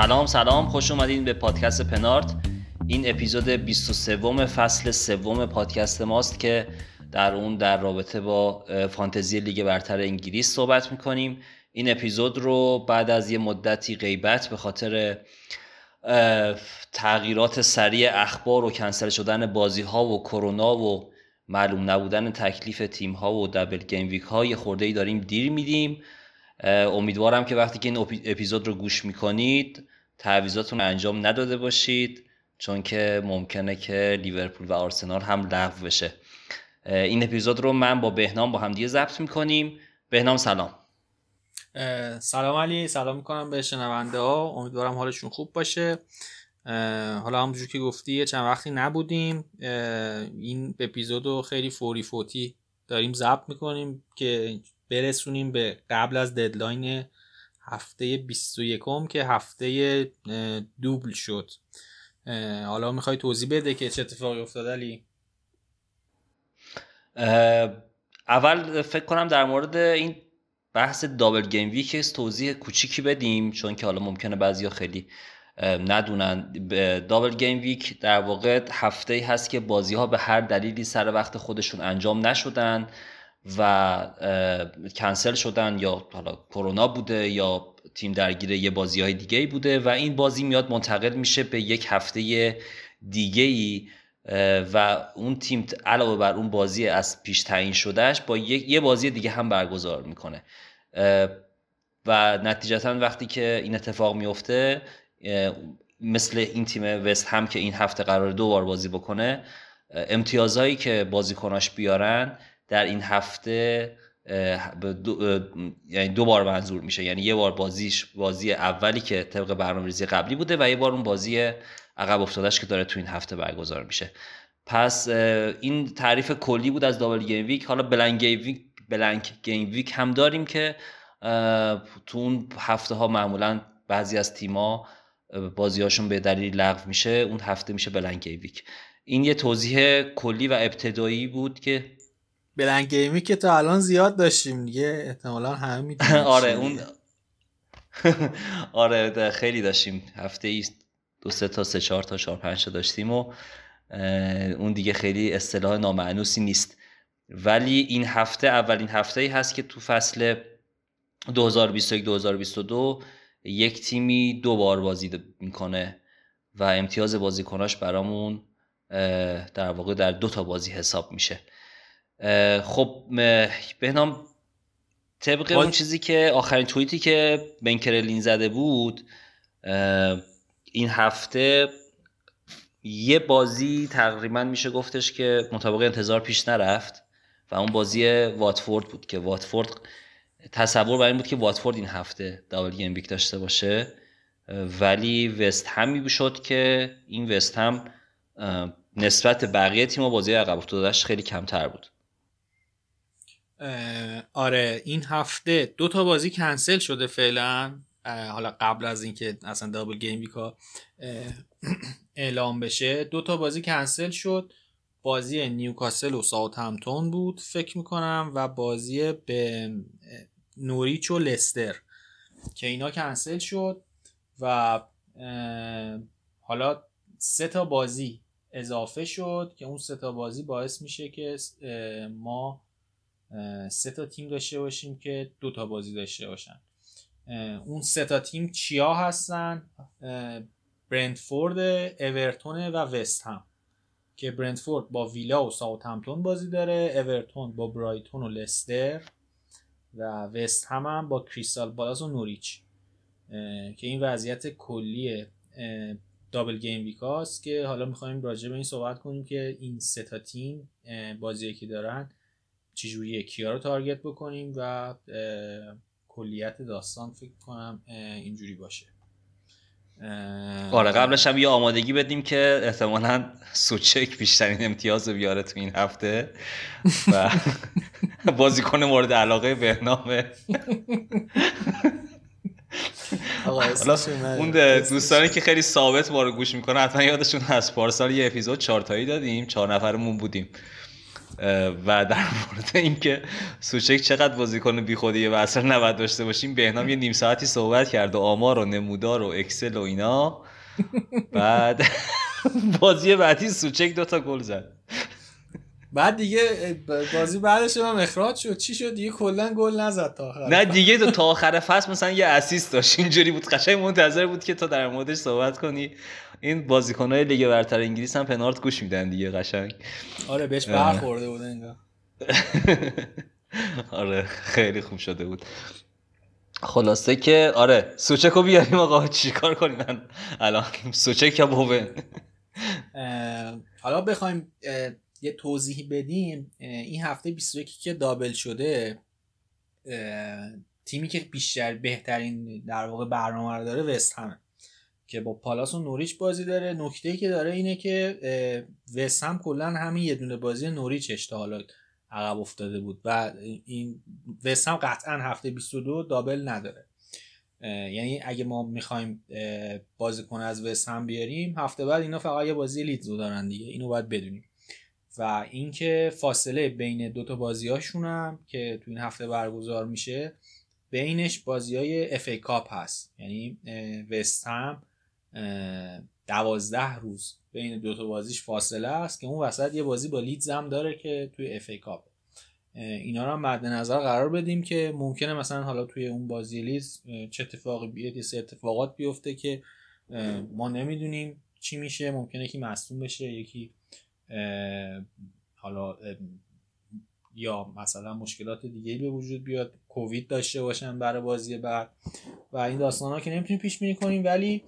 سلام سلام. خوش اومدین به پادکست پنارت. این اپیزود 23 فصل سوم پادکست ماست که در اون در رابطه با فانتزی لیگ برتر انگلیس صحبت می‌کنیم. این اپیزود رو بعد از یه مدتی غیبت به خاطر تغییرات سریع اخبار و کنسل شدن بازی ها و کرونا و معلوم نبودن تکلیف تیم ها و double gameweek ها یه خورده ای داریم دیر میدیم. امیدوارم که وقتی که این اپیزود رو گوش می‌کنید تعویزاتون انجام نداده باشید چون که ممکنه که لیورپول و آرسنال هم لغو بشه. این اپیزود رو من با بهنام با هم دیگه ضبط می‌کنیم. بهنام سلام. سلام علی سلام می‌کنم به شنونده ها. امیدوارم حالشون خوب باشه. حالا همونجور که گفتی چند وقتی نبودیم. این اپیزود رو خیلی فوری فوتی داریم ضبط می‌کنیم که برسونیم به قبل از deadline هفته 21 که هفته دوبل شد. حالا می‌خوای توضیح بده که چه اتفاقی افتاد علی؟ اول فکر کنم در مورد این بحث double gameweek توضیح کوچیکی بدیم چون که حالا ممکنه بعضیا خیلی ندونن. double gameweek در واقع هفته ای هست که بازی ها به هر دلیلی سر وقت خودشون انجام نشدن. و کنسل شدن یا حالا کرونا بوده یا تیم درگیر یه بازی های دیگه بوده و این بازی میاد منتقل میشه به یک هفته دیگه ای و اون تیم علاوه بر اون بازی از پیش تعیین شدهش با یه بازی دیگه هم برگزار می‌کنه. و نتیجتا وقتی که این اتفاق میفته مثل این تیم وست هم که این هفته قرار دو بار بازی بکنه امتیازهایی که بازیکناش بیارن در این هفته دو، یعنی دو بار منظور میشه. یعنی یه بار بازیش بازی اولی که طبق برنامه‌ریزی قبلی بوده و یه بار اون بازی عقب افتادش که داره تو این هفته برگزار میشه. پس این تعریف کلی بود از double gameweek. حالا blank gameweek blank gameweek هم داریم که تو اون هفته ها معمولا بعضی از تیما بازیهاشون به دلیل لغو میشه. اون هفته میشه بلنک گیم ویک. این یه توضیح کلی و ابتدایی بود که بلنگ گیمی که تا الان زیاد داشتیم دیگه احتمالا همه آره اون آره خیلی داشتیم. هفته ای دو سه تا سه چهار تا چهار پنج تا داشتیم و اون دیگه خیلی اصطلاح نامعنوسی نیست. ولی این هفته اولین هفته ای هست که تو فصل 2021 2022 یک تیمی دو بار بازی می‌کنه و امتیاز بازیکناش برامون در واقع در دو تا بازی حساب میشه. خب بهنام طبق اون چیزی که آخرین توییتی که بنکرلین زده بود این هفته یه بازی تقریبا میشه گفتش که مطابق انتظار پیش نرفت و اون بازی واتفورد بود که واتفورد تصور بر این بود که واتفورد این هفته دابل گیم بیک داشته باشه. ولی وست همی شد که این وست هم نسبت بقیه تیم بازی عقب افتادش خیلی کمتر بود. آره این هفته دو تا بازی کنسل شده فعلا. حالا قبل از اینکه اصلا دابل گیم بیکا اعلام بشه دو تا بازی کنسل شد. بازی نیوکاسل و ساوت همتون بود فکر می‌کنم و بازی به نوریچ و لستر که اینا کنسل شد. و حالا سه تا بازی اضافه شد که اون سه تا بازی باعث میشه که ما سه تا تیم داشته باشیم که دو تا بازی داشته باشن. اون سه تا تیم چیا هستن؟ برنتفورد اورتون و وست هم. که برنتفورد با ویلا و ساوثهمپتون بازی داره اورتون با برایتون و لستر و وست هم, هم با کریستال پالاس و نوریچ. که این وضعیت کلی double gameweek است که حالا می‌خوایم راجع به این صحبت کنیم که این سه تا تیم بازی که دارن چجوریه کیا رو target بکنیم و کلیت داستان فکر کنم اینجوری باشه. آره قبلش هم یه آمادگی بدیم که احتمالا سوچک بیشترین امتیاز رو بیاره تو این هفته و بازیکن مورد علاقه بهنامه اون دوستانی که خیلی ثابت ما رو گوش می‌کنه حتما یادشون هست پارسال یه اپیزود چهارتایی دادیم چهار نفرمون بودیم. و در مورد اینکه سوچک چقدر بازیکن بیخودیه و اصلا نباید داشته باشیم بهنام یه نیم ساعتی صحبت کرد و آمار و نمودار و اکسل و اینا. بعد بازی بعدی سوچک دوتا گل زد. بعد دیگه بازی بعدش هم اخراج شد. چی شد؟ دیگه کلا گل نزد تا آخر. نه دیگه تو تا آخر فصل مثلا یه اسیست داشت. اینجوری بود. قشنگ منتظر بود که تو در موردش صحبت کنی. این بازیکن‌های لیگ برتر انگلیس هم پنارت گوش میدن دیگه قشنگ. آره بهش برخورده بود انگار. آره خیلی خوب شده بود. خلاصه که آره سوچکو بیاریم آقا. چیکار کنیم؟ الان سوچک یا بوون؟ حالا بخوایم یه توضیحی بدیم این هفته 21 که دابل شده تیمی که بیشتر بهترین در واقع برنامه رو داره وست همه. که با پالاس و نوریچ بازی داره. نکته که داره اینه که وست هم کلا همین یه دونه بازی نوریچ تا حالا عقب افتاده بود و این وست هم قطعا هفته 22 دابل نداره. یعنی اگه ما می‌خوایم بازیکن از وست هم بیاریم هفته بعد اینا فقط یه بازی لیدزو دارن دیگه. اینو باید بدونیم. و اینکه فاصله بین دوتا بازی هاشون که تو این هفته برگزار میشه بینش بازی های اف ای کاپ هست. یعنی وست هم دوازده روز بین دوتا بازیش فاصله است که اون وسط یه بازی با لیدز هم داره که توی اف ای کاپ. اینا رو هم مد نظر قرار بدیم که ممکنه مثلا حالا توی اون بازی لیدز چه اتفاقی بیاد یه اتفاقات بیفته که ما نمی‌دونیم چی میشه ممکنه یکی مصدوم بشه یکی حالا یا مثلا مشکلات دیگه به وجود بیاد کووید داشته باشن برای بازی بعد. و این داستان ها که نمی‌تونیم پیش بینی کنیم ولی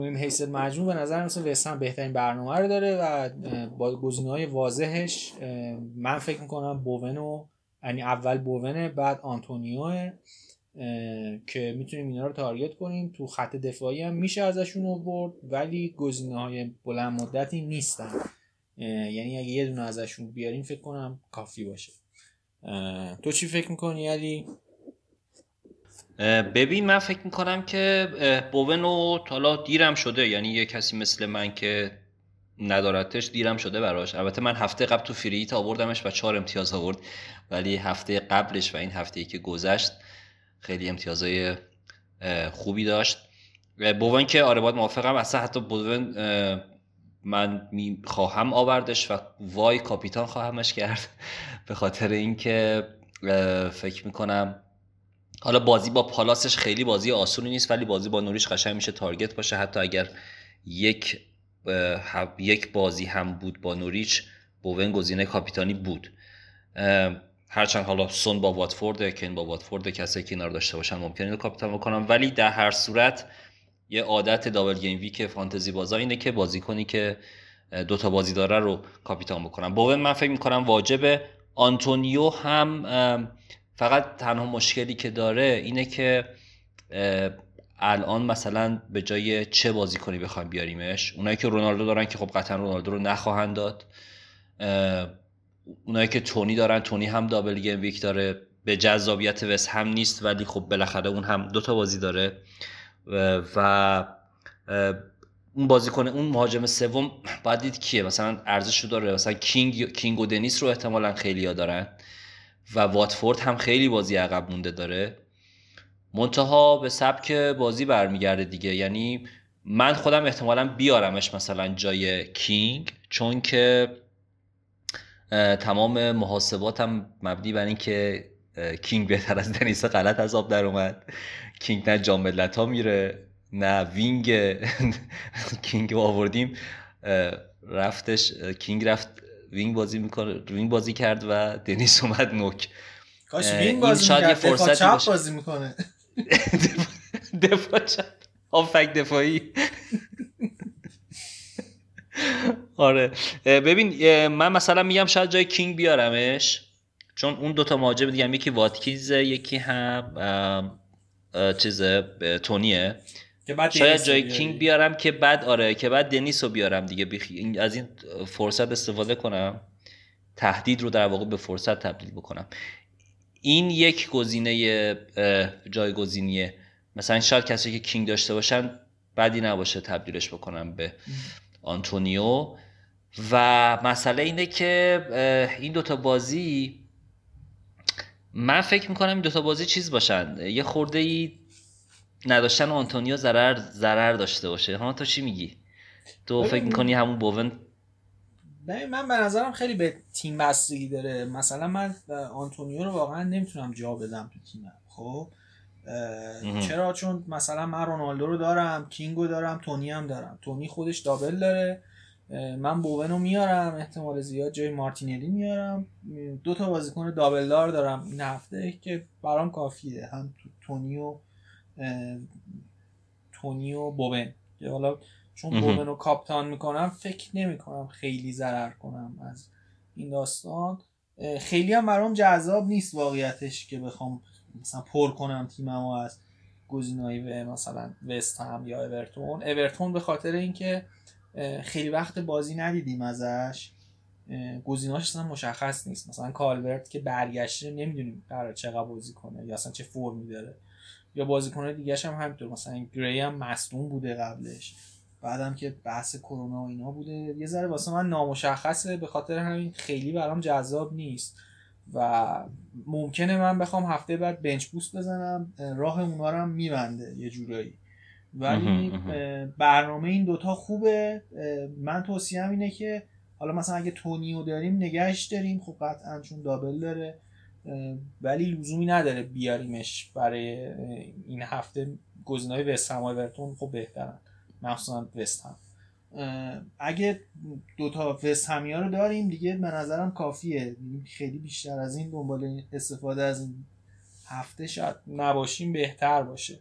حیث مجموع به نظر مثل وستن بهترین برنامه رو داره و با گزینه های واضحش من فکر می‌کنم بوون و یعنی اول بوونه بعد آنتونیو که می‌تونیم اینا رو تارگت کنیم. تو خط دفاعی هم میشه ازشون آورد ولی گزینه های بلند مدتی نیستن. یعنی اگه یه دونه ازشون بیاریم فکر کنم کافی باشه. تو چی فکر می‌کنی علی؟ ببین من فکر می‌کنم که بوون و حالا دیرم شده. یعنی یه کسی مثل من که ندارتش دیرم شده براش. البته من هفته قبل تو فریت آوردمش و چهار امتیاز آورد. ولی هفته قبلش و این هفته که گذشت خیلی امتیازهای خوبی داشت. بوون که آره باید موافقم. اصلا حتی بوون من می خواهم آوردش و وای کاپیتان خواهمش کرد به خاطر اینکه فکر می‌کنم حالا بازی با پالاسش خیلی بازی آسونی نیست ولی بازی با نوریش قشنگ میشه تارگت باشه. حتی اگر یک یک بازی هم بود با نوریچ بوون گزینه کاپیتانی بود. هرچند حالا سون با واتفورد کن با واتفورد کسی که اینا داشته باشن ممکنه کاپیتان بکنم. ولی در هر صورت یه عادت دابل گیم ویک فانتزی بازا اینه که بازیکنی که دوتا بازی داره رو کاپیتان بکنم بوون من فکر می‌کنم واجبه آنتونیو هم فقط تنها مشکلی که داره اینه که الان مثلا به جای چه بازیکنی بخوایم بیاریمش؟ اونایی که رونالدو دارن که خب قطعا رونالدو رو نخواهند داد. اونایی که تونی دارن تونی هم دابل گیم ویک داره. به جذابیت وس هم نیست ولی خب بالاخره اون هم دوتا بازی داره. و اون بازیکن اون مهاجم سوم باید دید کیه؟ مثلا ارزش رو داره. مثلا کینگ کینگ و دنیس رو احتمالا خیلی ها دارن. و واتفورد هم خیلی بازی عقب مونده داره. منتها به سبک بازی برمیگرده دیگه. یعنی من خودم احتمالا بیارمش مثلا جای کینگ چون که تمام محاسباتم مبنی بر اینکه کینگ بهتر از دنیس غلط از آب در اومد. کینگ نه جام ها میره نه wing کینگ رو آوردیم. رفتش کینگ رفت wing بازی می‌کنه wing بازی کرد و دنیس اومد نوک. کاش wing بازی می‌کرد دفاع چپ بازی می‌کنه. دفاع چپ. هافبک دفاعی. آره. ببین من مثلا میگم شاید جای کینگ بیارمش چون اون دوتا مهاجم دیگه یکی واتکیزه یکی هم چیزه تونیه. شاید جای کینگ بیارم که بعد آره که بعد دنیس رو بیارم دیگه. بخی... از این فرصت استفاده کنم. تهدید رو در واقع به فرصت تبدیل بکنم. این یک گزینه جایگزینیه. مثلا شاید کسی که کینگ داشته باشن بدی نباشه تبدیلش بکنم به آنتونیو. و مسئله اینه که این دوتا بازی من فکر می‌کنم این دوتا بازی چیز باشن. یه خورده ای نداشتن آنتونیو ضرر ضرر داشته باشه. ها تو چی میگی؟ تو فکر می‌کنی همون بوون؟ من به نظرم خیلی به تیم بستگی داره. مثلا من آنتونیو رو واقعا نمی‌تونم جا بدم تو تیمم خب؟ چرا؟ چون مثلا من رونالدو رو دارم کینگو دارم تونی هم دارم. تونی خودش double داره. من بوون رو میارم احتمال زیاد جای مارتینلی میارم. دو تا بازیکن دابل دار دارم این هفته که برام کافیه هم تونی و تونی و بوون. که حالا چون بوون رو کاپتان می‌کنم فکر نمی‌کنم خیلی ضرر کنم از این داستان. خیلی هم برام جذاب نیست واقعیتش که بخوام مثلا پر کنم تیممو از گزینه‌های مثلا وست هم یا اورتون. اورتون به خاطر اینکه خیلی وقت بازی ندیدیم ازش. گزینه‌اش اصلا مشخص نیست. مثلا کالورت که برگشته نمی‌دونیم قرار چقدر بازی کنه یا اصلا چه فرمی داره. یا بازیکن‌های دیگه هم همینطور. مثلا گری هم مصدوم بوده قبلش. بعدم که بحث کرونا و اینا بوده. یه ذره واسه من نامشخصه. به خاطر همین خیلی برام جذاب نیست. و ممکنه من بخوام هفته بعد بنچ بوست بزنم. راه اونا رو هم میبنده یه جورایی. ولی برنامه این دوتا خوبه. من توصیهم اینه که حالا مثلا اگه تونیو داریم نگهش داریم خب قطعا چون دابل داره. ولی لزومی نداره بیاریمش برای این هفته. گزینه‌های وست هم ورتون خب بهترن. مخصوصا وست هم. اگه دوتا وست همیا رو داریم دیگه به نظرم کافیه. خیلی بیشتر از این دنبال استفاده از این هفته شاید نباشیم بهتر باشه.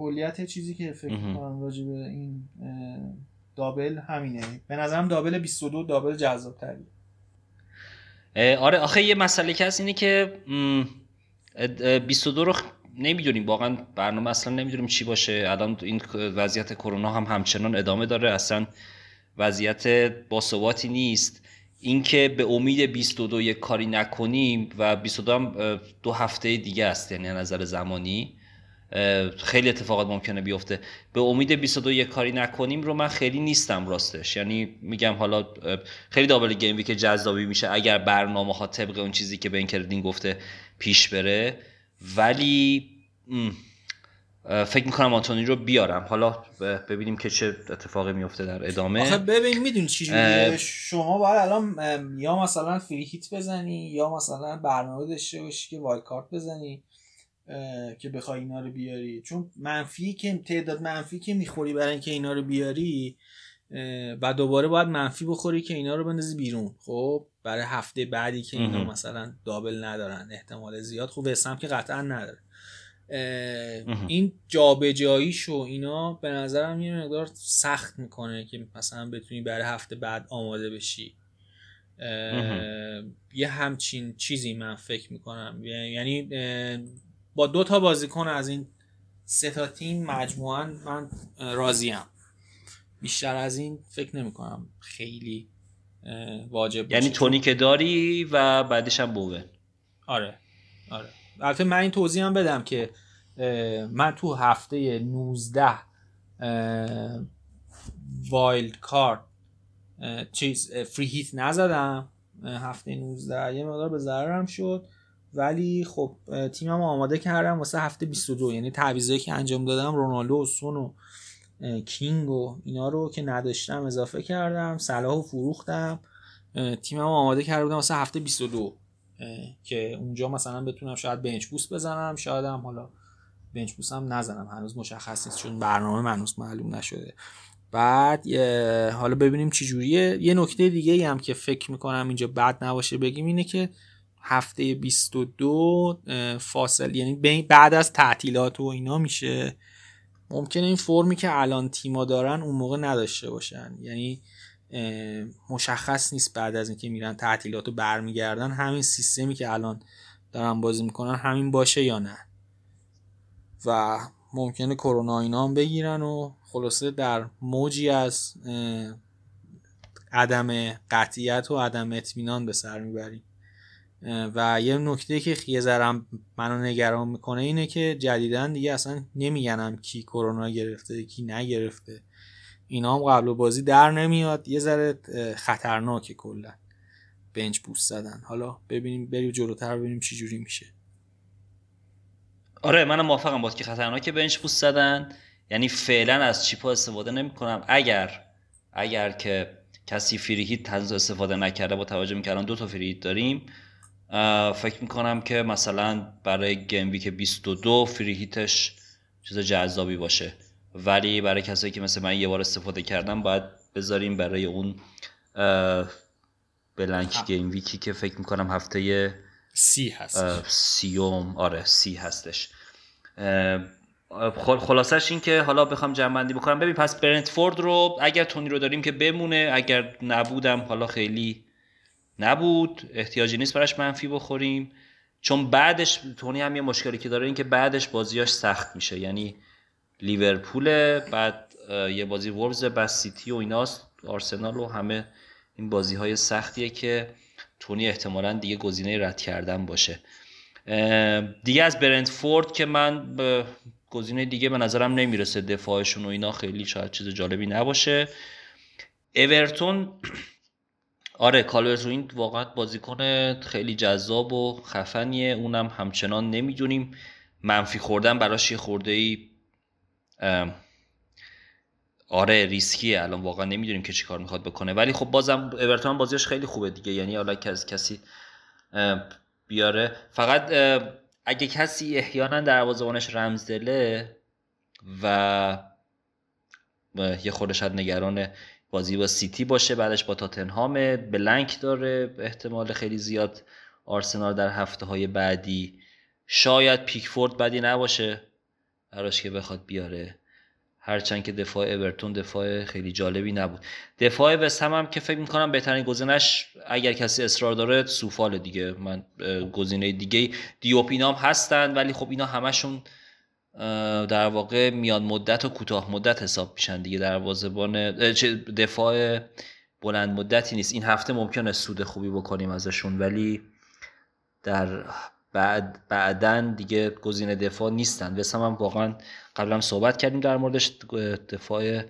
کلیت چیزی که فکر کنم راجع به این دابل همینه. به نظرم دابل 22 دابل جذاب تریه آره آخه یه مسئله که هست اینه که 22 رو نمی‌دونیم. واقعا برنامه اصلا نمی‌دونیم چی باشه. الان این وضعیت کرونا هم همچنان ادامه داره. اصلا وضعیت باثباتی نیست. اینکه به امید 22 یک کاری نکنیم و 22 هم دو هفته دیگه است یعنی نظر زمانی. خیلی اتفاقات ممکنه بیفته. به امید 22 یک کاری نکنیم رو من خیلی نیستم راستش. یعنی میگم حالا خیلی double gameweek جذابی میشه اگر برنامه ها طبق اون چیزی که بن کرلین گفته پیش بره. ولی فکر می‌کنم آنتونیو رو بیارم. حالا ببینیم که چه اتفاقی میفته در ادامه. آخه ببین می‌دونی چی شما باید الان یا مثلا free hit بزنی یا مثلا برنامه داشته باشی که wildcard بزنی. که بخوای اینا رو بیاری. چون منفی که تعداد منفی که می‌خوری برای اینکه اینا رو بیاری و دوباره باید منفی بخوری که اینا رو بندازی بیرون. خب برای هفته بعدی که اینا مثلا دابل ندارن احتمال زیاد خب وسم که قطعا نداره. این جابجاییشو اینا به نظرم یه مقدار سخت می‌کنه که مثلا بتونی برای هفته بعد آماده بشی. یه همچین چیزی من فکر می‌کنم. یعنی با دو تا بازیکن از این سه تا تیم مجموعا من راضیم. بیشتر از این فکر نمی کنم خیلی واجب یعنی تونی که داری و بعدش هم بوه آره آره. البته من این توضیح هم بدم که من تو هفته 19 وایلد کارت چیز فری هیت نزدم. هفته 19 یه مقدار به ضررم شد. ولی خب تیمم آماده کردم واسه هفته 22 یعنی تعویضایی که انجام دادم رونالدو و سون و کینگ و اینا رو که نداشتم اضافه کردم صلاح و فروختم. تیمم آماده کرده بودم واسه هفته 22 که اونجا مثلا بتونم شاید بنچ بوست بزنم شاید هم حالا بنچ بوست هم نزنم. هنوز مشخص نیست چون برنامه من هنوز معلوم نشده. بعد حالا ببینیم چی جوریه یه نکته دیگه هم که فکر می‌کنم اینجا بد نباشه بگیم اینه که هفته 22 فاصل یعنی بعد از تعطیلات و اینا میشه. ممکنه این فرمی که الان تیما دارن اون موقع نداشته باشن. یعنی مشخص نیست بعد از اینکه میرن تعطیلات رو برمیگردن همین سیستمی که الان دارن بازی می‌کنن همین باشه یا نه. و ممکنه کرونا اینا هم بگیرن و خلاصه در موجی از عدم قطعیت و عدم اطمینان به سر می‌بریم. و یه نکته که یه ذرم منو نگران می‌کنه اینه که جدیدن دیگه اصلا نمیگنم کی کرونا گرفته کی نگرفته. اینا هم قبل بازی در نمیاد. یه ذره خطرناکه کلا. بنچ بوست زدن. حالا ببینیم بریم جلوتر ببینیم چی جوری میشه. آره منم موافقم باز که خطرناکه bench boost زدن. یعنی فعلا از chip ا استفاده نمی‌کنم. اگر اگر که کسی free hit استفاده نکرده با توجه می دو تا free داریم فکر می‌کنم که مثلا برای gameweek 22 free hit ش چیز جذابی باشه. ولی برای کسایی که مثل من یه بار استفاده کردم باید بذاریم برای اون blank gameweek ی که فکر می‌کنم هفته سی هست سیوم. آره سی هستش. خلاصش این که حالا بخوام جمع بندی بکنم. ببین پس برنتفورد رو اگر تونی رو داریم که بمونه اگر نبودم حالا خیلی نبود. احتیاجی نیست براش منفی بخوریم. چون بعدش تونی هم یه مشکلی که داره این که بعدش بازیاش سخت میشه. یعنی لیورپول بعد یه بازی وولوز بعد سیتی و ایناست آرسنال و همه این بازی های سختیه که تونی احتمالا دیگه گزینه رد کردن باشه. دیگه از برنتفورد که من گزینه دیگه به نظرم نمی‌رسه دفاعشون و اینا خیلی شاید چیز جالبی نباشه. اورتون آره کالورت این واقعا بازیکن خیلی جذاب و خفنیه. اونم همچنان نمی‌دونیم. منفی خوردن براش یه خورده ای آره ریسکیه. الان واقعا نمی‌دونیم که چی کار می‌خواد بکنه. ولی خب بازم اورتون بازیش خیلی خوبه دیگه. یعنی حالا کسی کسی بیاره. فقط اگه کسی احیانا دروازه‌بانش رمزدله و یه خورده شاید نگران بازی با سیتی باشه بعدش با تاتنهام. بلنک داره احتمال خیلی زیاد آرسنال در هفته های بعدی. شاید پیکفورد بدی نباشه. براش که بخواد بیاره. هرچند که دفاع اورتون دفاع خیلی جالبی نبود. دفاع وستهم هم که فکر می‌کنم بهترین گزینش اگر کسی اصرار داره سوفال دیگه. من گزینه دیگه دیوپینام هستن ولی خب اینا همشون در واقع میان مدت و کوتاه مدت حساب میشن دیگه دروازه‌بان دفاع بلند مدتی نیست. این هفته ممکنه سود خوبی بکنیم ازشون ولی در بعد بعدا دیگه گزینه دفاع نیستن. وسام هم واقعا قبلا صحبت کردیم در موردش دفاع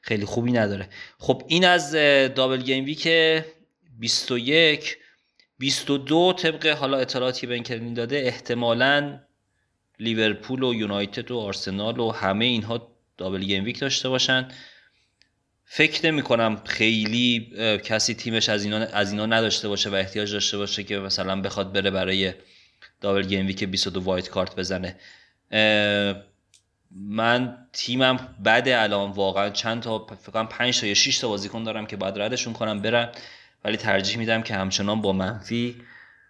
خیلی خوبی نداره. خب این از دابل گیم ویک 21 22 طبق حالا اطلاعاتی به این داده احتمالاً لیورپول و یونایتد و آرسنال و همه اینها دابل گیم ویک داشته باشن. فکر نمی کنم خیلی کسی تیمش از اینا از اینا نداشته باشه و احتیاج داشته باشه که مثلا بخواد بره برای دابل گیم ویک 22 وایت کارت بزنه. من تیمم بعد الان واقعا. چند تا فکر کنم 5 تا یا 6 تا بازیکن دارم که بعد ردشون کنم برم. ولی ترجیح میدم که همچنان با منفی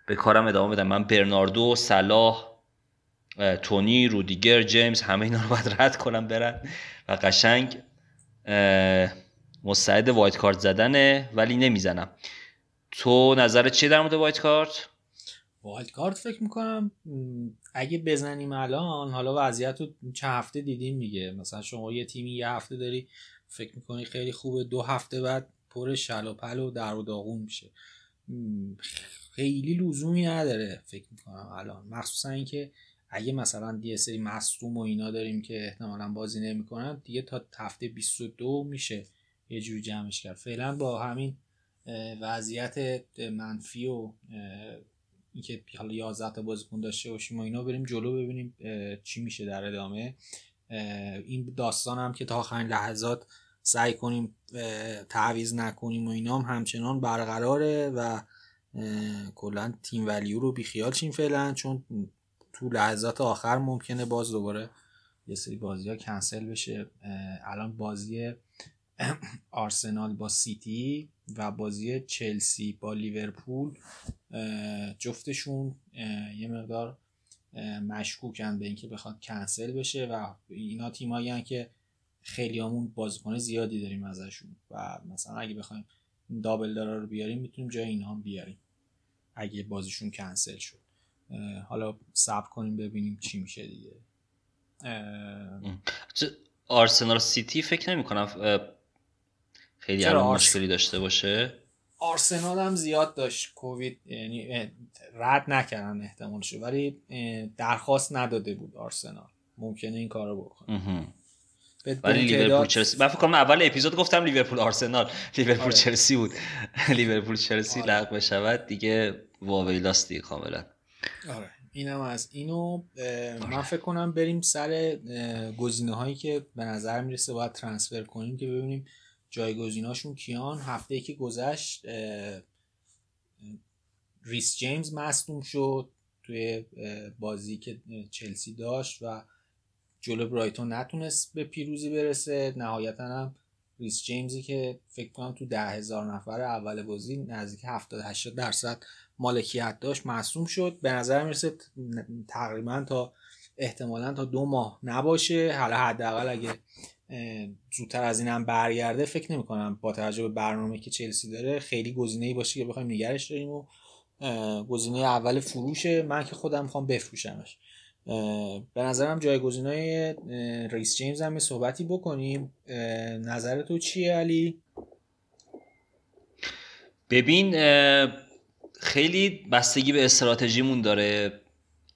به کارم ادامه بدم. من برناردو صلاح تونی رودیگر جیمز همه اینا رو باید رد کنم برن. و قشنگ مستعد wildcard زدنه ولی نمی‌زنم. تو نظر چیه در مورد وایت کارت؟ وایت کارت فکر می‌کنم اگه بزنیم الان حالا وضعیت رو چه هفته دیدیم دیگه. مثلا شما یه تیمی یه هفته داری فکر می‌کنی خیلی خوبه دو هفته بعد پر شل و پل و در و داغون میشه. خیلی لزومی نداره فکر می‌کنم الان. مخصوصا اینکه اگه مثلا یه سری مصدوم و اینا داریم که احتمالا بازی نمی‌کنن دیگه تا هفته 22 میشه یه جوری جمعش کرد. فعلا با همین وضعیت منفی و اینکه حالا 11 تا بازیکن داشته باشیم و اینا بریم جلو ببینیم چی میشه در ادامه. این داستان هم که تا آخرین لحظات سعی کنیم تعویز نکنیم و اینا هم همچنان برقراره و کلا تیم ولیو رو بیخیال چیم فعلا چون تو لحظات آخر ممکنه باز دوباره یه سری بازی ها کنسل بشه. الان بازی آرسنال با سیتی و بازی چلسی با لیورپول جفتشون یه مقدار مشکوکن به اینکه بخواد کنسل بشه و اینا تیمایی که خیلی همون بازیکن زیادی داریم ازشون و مثلا اگه بخوایم دابل دارا رو بیاریم می‌تونیم جای اینا هم بیاریم اگه بازیشون کنسل شد. حالا صبر کنیم ببینیم چی میشه دیگه. آرسنال سیتی فکر نمی کنم خیلی الان مشکلی داشته باشه؟ آرسنال هم زیاد داشت کووید یعنی رد نکردن احتمالشو ولی درخواست نداده بود آرسنال. ممکنه این کارو بکنه. ولی لیورپول چلسی من فکر کنم اول اپیزود گفتم لیورپول آرسنال. لیورپول آره. چلسی بود. لیورپول چلسی آره. لغو بشود دیگه واویلاست دیگه کاملا. آره. اینم از اینو من فکر کنم بریم سر گزینه هایی که به نظر می‌رسه باید ترانسفر کنیم که ببینیم جایگزیناشون کیان. هفته ای که گذشت ریس جیمز مصدوم شد توی بازی که چلسی داشت و جلو برایتون نتونست به پیروزی برسه. نهایتا هم ریس جیمزی که فکر کنم تو ده هزار نفر اول بازی نزدیک 70 80 درصد مالکیت داشت معصوم شد. به نظر می‌رسه تقریبا تا احتمالا تا دو ماه نباشه. حالا حداقل اگه زودتر از اینم برگرده فکر نمی کنم با توجه به برنامه که چلسی داره خیلی گزینه ای باشه که بخوایم نگرش داریم و گزینه اول فروشه. من که خودم می‌خوام بفروشمش. به نظرم جایگزینای ریس جیمز هم صحبتی بکنیم. نظر تو چیه علی؟ ببین خیلی بستگی به استراتژیمون داره.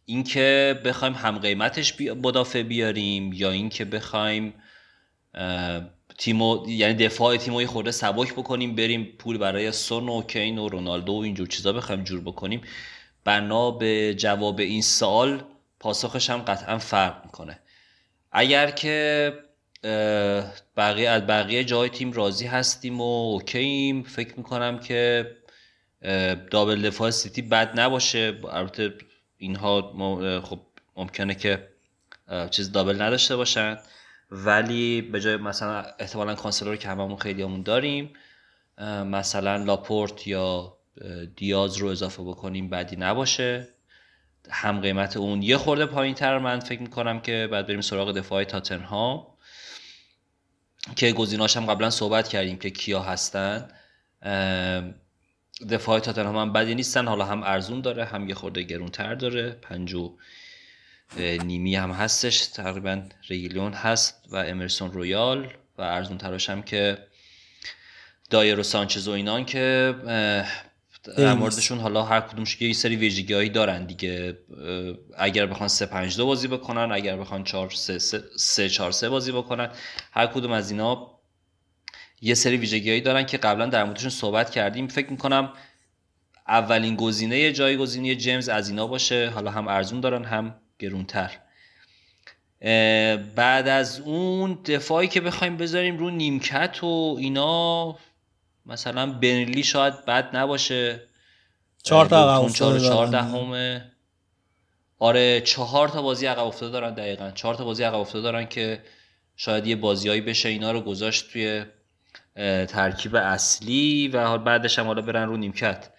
اینکه بخوایم هم قیمتش مدافع بیاریم یا اینکه بخوایم تیمو یعنی دفاع تیمو خورده سبک بکنیم بریم پول برای سون و کین و رونالدو و اینجور چیزا بخوایم جور بکنیم. بنا به جواب این سال پاسخش هم قطعا فرق می‌کنه. اگر که بقیه از بقیه جای تیم راضی هستیم و اوکییم فکر می‌کنم که دابل دفاع سیتی بد نباشه. البته اینها خب ممکنه که چیز دابل نداشته باشن. ولی به جای مثلا احتمالا کانسلور که هممون خیلی همون داریم مثلا لاپورت یا دیاز رو اضافه بکنیم بدی نباشه. هم قیمت اون یه خورده پایین تر من فکر می‌کنم که بعد بریم سراغ دفاع ها که گزیناش هم قبلا صحبت کردیم که کیا هستن. دفاع تاتنهام هم بدی نیستن. حالا هم ارزون داره هم یه خورده گرونتر داره. پنجو نیمی هم هستش. تقریبا رگیلون هست و امرسون رویال و ارزون تراش هم که دایر و سانچز و اینان که در موردشون حالا هر کدومش یه سری ویژگی دارن دیگه. اگر بخوان 3 5 2 بازی بکنن اگر بخوان 4 3 3 4 3 بازی بکنن هر کدوم از اینا یه سری ویژگی دارن که قبلا در موردشون صحبت کردیم. فکر می‌کنم اولین گزینه جایگزینی جیمز از اینا باشه. حالا هم ارزون دارن هم گرونتر. بعد از اون دفاعی که بخوایم بذاریم رو نیمکت و اینا مثلا بنلی شاید بد نباشه. چهار تا چهار آره چهار تا بازی عقب افتاده دارن دقیقا. چهار تا بازی عقب افتاده دارن که شاید یه بازیایی بشه اینا رو گذاشت توی ترکیب اصلی و حال بعدش هم حالا برن رو نیمکت.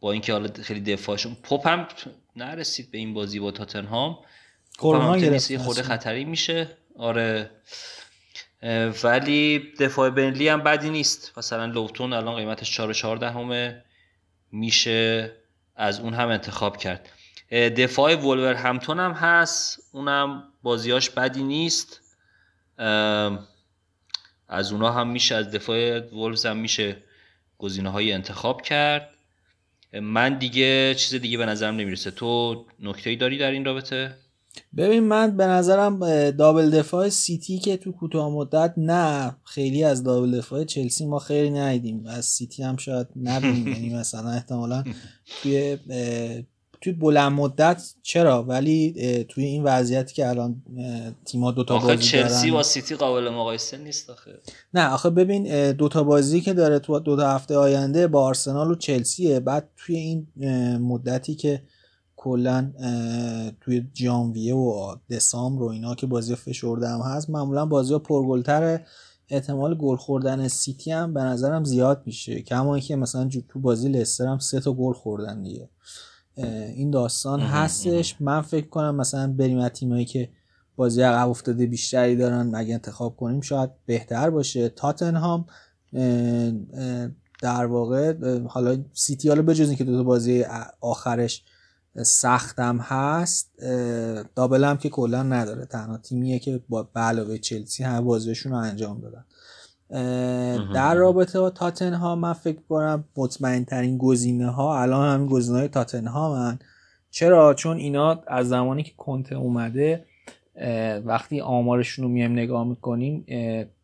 با اینکه حالا خیلی دفاعشون پاپ هم نرسید به این بازی با تاتنهام. کرونا گرفت خورده خطری میشه. آره. ولی دفاع بنلی هم بدی نیست. مثلا لوتون الان قیمتش 4 14 همه میشه از اون هم انتخاب کرد. دفاع ولور همتون هم هست. اونم بازیاش بدی نیست. از اونا هم میشه از دفاع ولز هم میشه گزینه های انتخاب کرد. من دیگه چیز دیگه به نظرم نمی‌رسه. تو نکته داری در این رابطه؟ ببین من به نظرم دابل دفاع سیتی که تو کوتاه مدت نه خیلی از دابل دفاع چلسی ما خیلی ندیدیم. از سیتی هم شاید نبینیم. یعنی مثلا احتمالا توی توی بلند مدت چرا؟ ولی توی این وضعیتی که الان تیم‌ها دو تا بازی چلسی با سیتی قابل مقایسه نیست آخه. نه آخه ببین دو تا بازی که داره تو دو تا هفته آینده با آرسنال و چلسیه. بعد توی این مدتی که کلا توی جانویه و دسامبر و اینا که بازی فشرده هم هست معمولا بازی ها پرگلتره. احتمال گل خوردن سیتی هم به نظرم زیاد میشه. کما که مثلا تو بازی لستر هم سه تا گل خوردن دیگه. این داستان هستش. من فکر کنم مثلا بریم از تیمایی که بازی عقب افتاده بیشتری دارن اگه انتخاب کنیم شاید بهتر باشه. تاتنهام در واقع حالا سیتی حالا بجز اینکه دو تا بازی آخرش سختم هست دابل هم که کلا نداره. تنها تیمیه که با علاوه چلسی همه بازیشون رو انجام دادن. در رابطه با تاتنهام من فکر کنم مطمئن ترین گزینه ها الان همین گزینه های تاتنهامن چرا؟ چون اینا از زمانی که کنته اومده وقتی آمارشون رو میایم نگاه می‌کنیم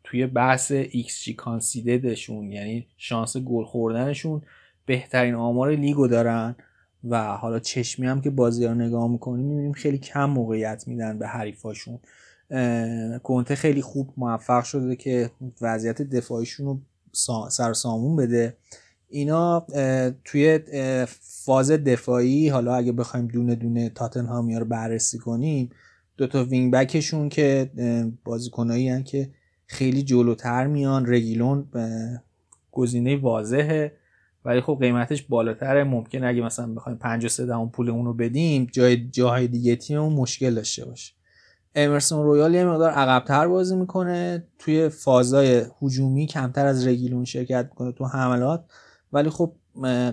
توی بحث XG کانسیددشون یعنی شانس گل خوردنشون بهترین آمار لیگو دارن. و حالا چشمی هم که بازی رو نگاه می‌کنیم می‌بینیم خیلی کم موقعیت میدن به حریفاشون. کنته خیلی خوب موفق شده که وضعیت دفاعیشون رو سر سامون بده. اینا توی فاز دفاعی حالا اگه بخوایم دونه دونه تاتنهامیا رو بررسی کنیم دوتا wing-back شون که بازیکنایی هن که خیلی جلوتر میان. رگیلون گزینه واضحه ولی خب قیمتش بالاتره. ممکن اگه مثلا بخوایم 53 دهم پول اونو بدیم جای جاهای دیگه تیم مشکل داشته باشه. امرسون رویال یه مقدار عقبتر بازی می‌کنه. توی فازای هجومی کمتر از رگیلون شرکت می‌کنه تو حملات. ولی خب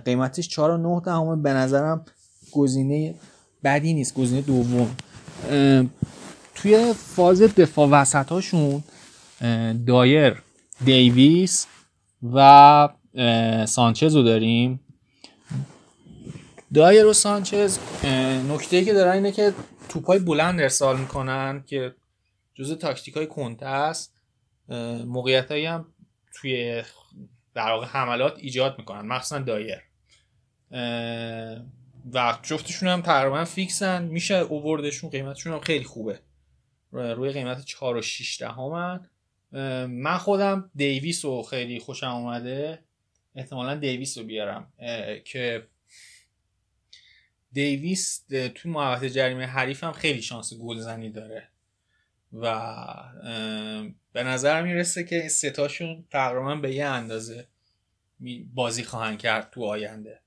قیمتش 4 و 9 دهم به نظرم گزینه بدی نیست گزینه دوم. توی فاز دفاع وسط هاشون دایر دیویس و سانچز رو داریم. دایر و سانچز نکته که دارن اینه که توپای بلند ارسال می‌کنن که جز تاکتیک های کنته است. موقعیت هایی هم توی در واقع حملات ایجاد می‌کنن مخصوصا دایر. و جفتشون هم تقریبا فیکسن. میشه اووردشون قیمتشون هم خیلی خوبه. روی قیمت 4 و 6 دهمن. من خودم دیویس رو خیلی خوشم اومده. احتمالا دیویس رو بیارم که دیویس تو محوطه جریمه حریف هم خیلی شانس گلزنی داره. و به نظر می‌رسه که ستاشون تقریبا به یه اندازه بازی خواهند کرد تو آینده.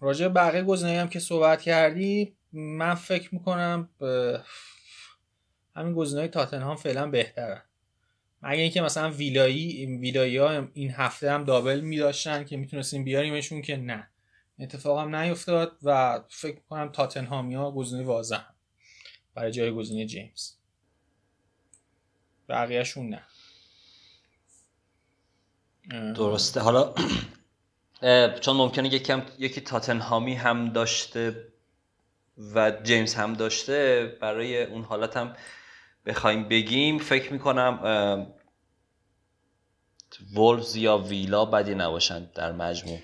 راجع بقیه گزینه هم که صحبت کردی من فکر می‌کنم همین گزینه های تاتنهام فعلا بهتره مگه اینکه مثلا ویلایی ویلایی ها این هفته هم دابل می داشتن که می‌تونستیم بیاریمشون که نه. اتفاق هم نیفتاد و فکر کنم تاتنهامی ها گزینه واضح برای جای گزینه جیمز. بقیهشون نه. درسته. حالا چون ممکنه یکم یکی تاتنهامی هم داشته و جیمز هم داشته برای اون حالت هم بخوایم بگیم فکر می‌کنم وولفز یا ویلا بدی نباشند در مجموع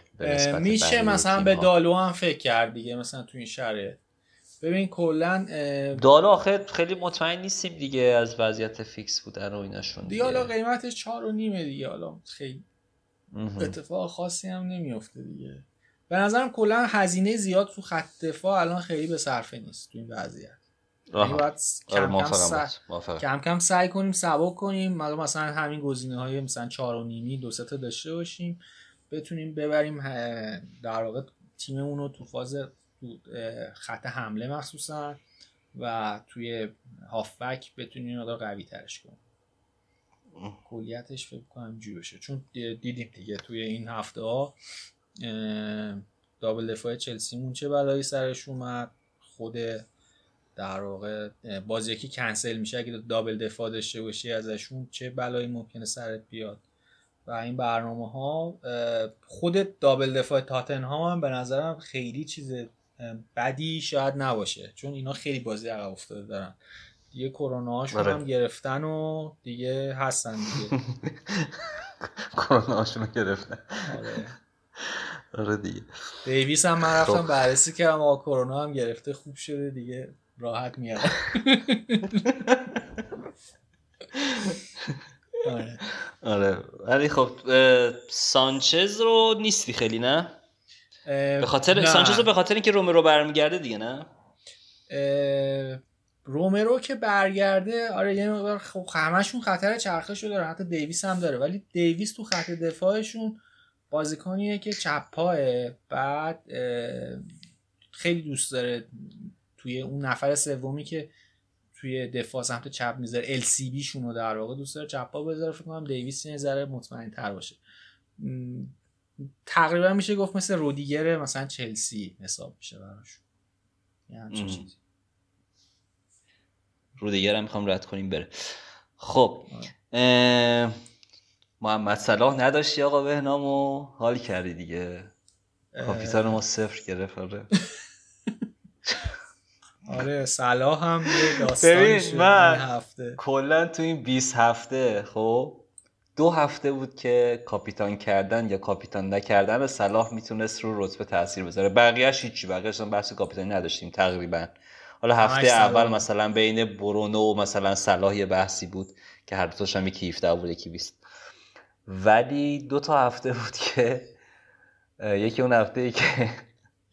میشه مثلا به دالو هم فکر کرد دیگه مثلا تو این شرایط. ببین کلا دالو آخه خیلی مطمئن نیستیم دیگه از وضعیت فیکس بودن و ایناشون دیگه حالا قیمتش چهار و نیمه دیگه حالا خیلی اتفاق خاصی هم نمیافته دیگه. به نظرم کلا هزینه زیاد تو خط دفاع الان خیلی به صرفه نیست تو این وضعیت. باید کم کم, سعی... کم کم سعی کنیم سبک کنیم. مثلا همین گزینه های مثلا چهار و نیمی دو تا داشته باشیم. بتونیم ببریم در واقع تیممون رو تو فاز تو خط حمله مخصوصا و توی هافبک بتونیم مقدار قوی ترش کنیم. کلیتش فکر کنم جوری بشه. چون دیدیم دیگه توی این هفته ها دابل دفاع چلسیمون چه بلایی سرش اومد. خود در واقع بازی یکی کنسل میشه. اگه دابل دفاع داشته باشی ازشون چه بلایی ممکنه سرت بیاد؟ و این برنامه ها خود دابل دفاع تاتنهام هم به نظرم خیلی چیز بدی شاید نباشه. چون اینا خیلی بازی عقب افتاده دارن. دیگه کرونا هاشون آره. هم گرفتن و دیگه هستن دیگه. کرونا هاشون گرفتن. آره. آره دیگه. دیویس هم من رفتم خب. بررسی کردم. آقا کرونا هم گرفته خوب شده دیگه. راحت میاد. آره. آره. ولی خب سانچز رو نیستی خیلی نه؟ به خاطر سانچز رو به خاطر اینکه رومرو برمیگرده دیگه نه؟ رومرو که برگرده آره یه مقدار خب همشون خطر چرخه شده داره حتی دیویس هم داره. ولی دیویس تو خط دفاعشون بازیکنیه که چپ پاه بعد خیلی دوست داره توی اون نفر سومی که توی دفاع سمت چپ می‌ذاره ال سی بی شونو در واقع دوست داره چپ پا بذاره. فکر کنم دیویس یه ذره مطمئن تر باشه تقریبا میشه گفت مثل رودیگر مثلا چلسی حساب میشه براش. یعنی چیزی. رودیگر هم می‌خوام رد کنیم بره. خب آره. محمد صلاح نداشتی آقا بهنامو؟ حال کردی دیگه. کاپیتان ما صفر گرفت آره. آره صلاح هم یه داستانی من هفته. کلا تو این 20 هفته خب دو هفته بود که کاپیتان کردن یا کاپیتان نکردن صلاح می‌تونست رو رتبه تاثیر بذاره. بقیهش هیچی بقیهش بحث کاپیتانی نداشتیم تقریبا. حالا هفته اول مثلا بین برونو و مثلا صلاح یه بحثی بود که هر دوتاش هم یکی 17 بود یکی 20 ولی دو تا هفته بود که یکی اون هفته ای که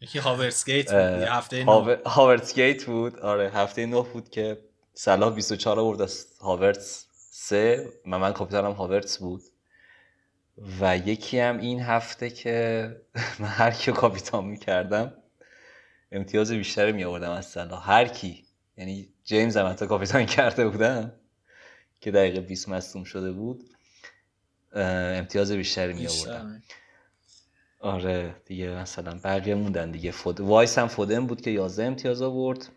یکی هاورسگیت بود هفته هاورسگیت بود. آره هفته نه بود که صلاح 24 آورد از هاورتس سه. و من کاپیتانم هاورتس بود. و یکی هم این هفته که من هر کی کاپیتان می‌کردم امتیاز بیشتری می آوردم از صلاح. هر کی. یعنی جیمز هم حتی کاپیتان کرده بودم که دقیقه 20 مصدوم شده بود امتیاز بیشتری می آوردم آره دیگه مثلا بقیه موندن دیگه. فود... vice هم فودن بود که 11 امتیاز آورد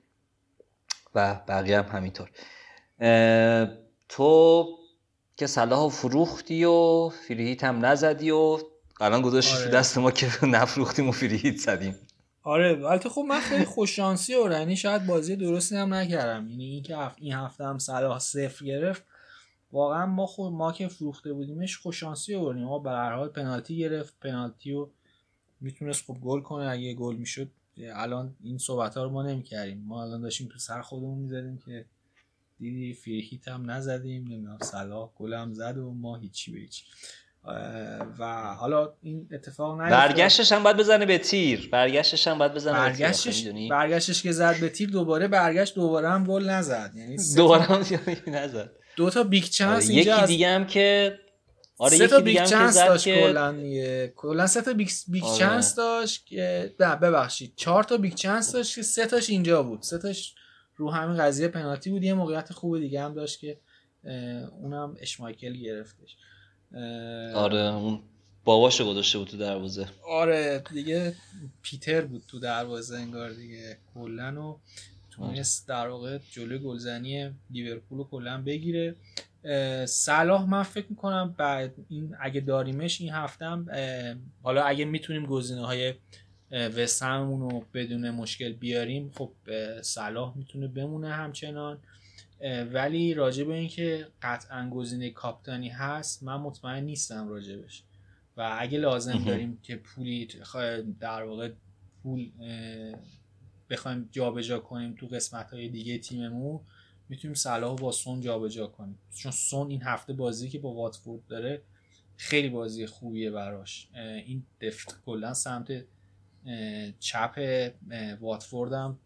و بقیه هم همینطور. تو که صلاح فروختی و free hit هم نزدی و الان گذاشتی آره. دست ما که نفروختیم و free hit زدیم. آره البته خب من خیلی خوششانسی و یعنی شاید بازی درستی هم نکردم. یعنی اینکه این هفته هم صلاح صفر گرفت واقعا ما خود ما که فروخته بودیمش خوششانسی آوردیم. ما به هر حال پنالتی گرفت. پنالتی و می‌تونست خب گل کنه. اگه گل می‌شد الان این صحبت ها رو ما نمی‌کردیم. ما الان داشتیم تو سر خودمون می‌زدیم که دیدی فیرهیت هم نزدیم. نمی‌دونم صلاح گل هم زد و ما هیچی به هیچی. و حالا این اتفاق نیفتاد. برگشتش هم باید بزنه به تیر. برگشتش هم باید بزنه برگشتش به تیر برگشتش که زد به تیر دوباره برگشت دوباره هم گل نزد. یعنی دوباره هم نزد. دو تا big chance اینجا یکی دیگه هم که آره سه تا big chance داشت که... کلا کلا سه تا big, big آره. chance داشت که نه ببخشید چهار تا big chance داشت که سه تاش اینجا بود. سه تاش رو همین قضیه پنالتی بود. یه موقعیت خوب دیگه هم داشت که اونم اشمایکل گرفتش. آره اون باباشو گذاشته بود تو دروازه. آره دیگه پیتر بود تو دروازه انگار دیگه کلا و تونست در واقع جلوی گلزنی لیورپول رو کلا بگیره. صلاح من فکر می‌کنم بعد این اگه داریمش این هفتم حالا اگه می‌تونیم گزینه های وسممون رو بدون مشکل بیاریم خب صلاح می‌تونه بمونه همچنان. ولی راجع به اینکه قطعا گزینه کاپتانی هست من مطمئن نیستم راجبش. و اگه لازم داریم که پولی در واقع پول بخوایم جابجا کنیم تو قسمت های دیگه تیممون می‌تونیم صلاح با سون جابجا کنیم. چون سون این هفته بازی که با واتفورد داره خیلی بازی خوبیه براش. این دفت کلا سمت چپ واتفورد هم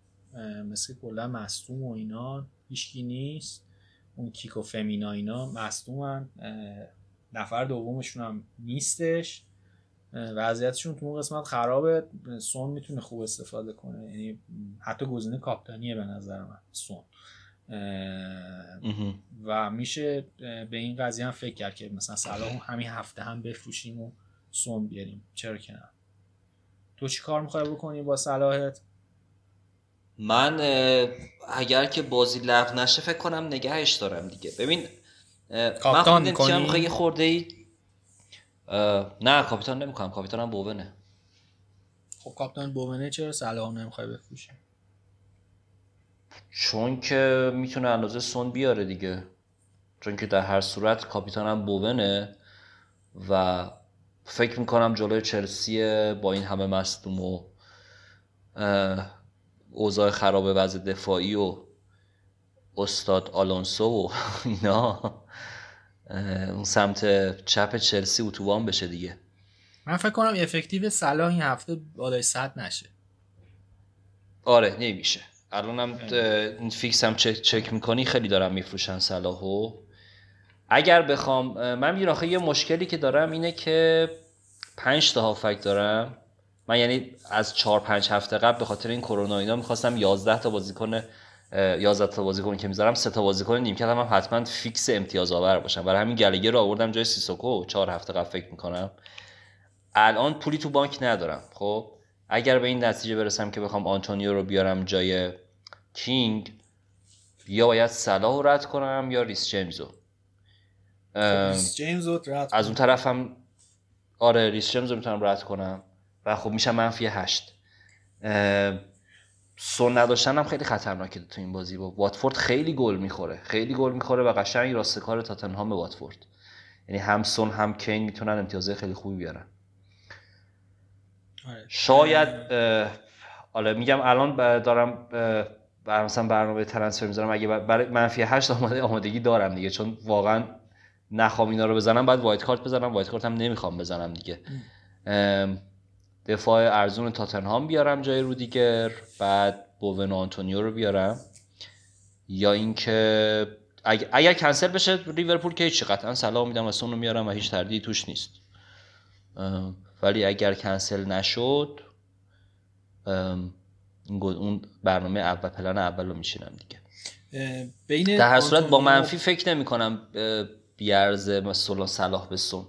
مثل کلا مصدوم و اینا هیچکی نیست. اون کیکو فمینا اینا مصدومن. نفر دومشون هم نیستش. وضعیتشون تو اون قسمت خرابه. سون می‌تونه خوب استفاده کنه. یعنی حتی گزینه کاپتانیه به نظر من سون. و میشه به این قضیه هم فکر کرد که مثلا صلاح همین هفته هم بفروشیم و سون بیاریم. چرا که نه؟ تو چی کار می‌خوای بکنی با صلاحت؟ من اگر که بازی لغو نشه فکر کنم نگهش دارم دیگه. ببین کاپیتان می‌کنی؟ خورده ای نه کاپیتان نمی‌کنم. کاپیتانم بوونه. خب کاپیتان بوونه چرا صلاح نمی‌خوای بفروشی؟ چون که می‌تونه اندازه سون بیاره دیگه. چون که در هر صورت کاپیتانم بوونه و فکر می‌کنم جلوی چلسی با این همه مصدوم و اوضاع خراب وضع دفاعی و استاد آلونسو و اینا اون سمت چپ چلسی اتوبان بشه دیگه. من فکر کنم effective صلاح این هفته بالای 100 نشه. آره نمیشه. الانم این فیکس هم چک, چک می‌کنی خیلی دارم میفروشن صلاحو. اگر بخوام من میگم آخه یه مشکلی که دارم اینه که پنج تا هافک دارم. من یعنی از چهار پنج هفته قبل به خاطر این کرونا اینا می‌خواستم 11 تا بازیکن 11 تا بازیکن که می‌ذارم سه تا بازیکن نیمکت هم, هم حتما فیکس امتیاز آور باشم. برای همین گلگر رو آوردم جای سیسوکو. چهار هفته قبل فکر می‌کنم. الان پولی تو بانک ندارم خب؟ اگر به این نتیجه برسم که بخوام آنتونیو رو بیارم جای کینگ یا باید صلاح رو رد کنم یا ریس جیمز خب، رد از اون طرف هم آره ریس جیمز رو می‌تونم رد کنم. و خب میشه منفی هشت. سون نداشتن هم خیلی خطرناکه تو این بازی. با واتفورد خیلی گل می‌خوره. خیلی گل می‌خوره و قشنگ راستکار تاتنهام واتفورد. یعنی هم سون هم کین می‌تونن امتیازه خیلی خوبی بیارن. شاید حالا میگم الان دارم بر مثلا برنامه ترنسفر می‌ذارم. اگه برای منفی 8 آماده آمادگی دارم دیگه. چون واقعا نخوام اینا رو بزنم بعد وایت کارت بزنم. وایت کارت هم نمی‌خوام بزنم دیگه. دفاع ارزون تاتنهام بیارم جای رودیگر بعد بوون آنتونیو رو بیارم. یا اینکه اگر, اگر کنسل بشه لیورپول که هیچ قطعا سلام میدم و رو میارم و هیچ تردیدی توش نیست. ولی اگر کنسل نشد اون برنامه اول پلان اول رو میشینم دیگه. بین در هر صورت با منفی فکر نمی کنم بیارزه مثلا صلاح به سون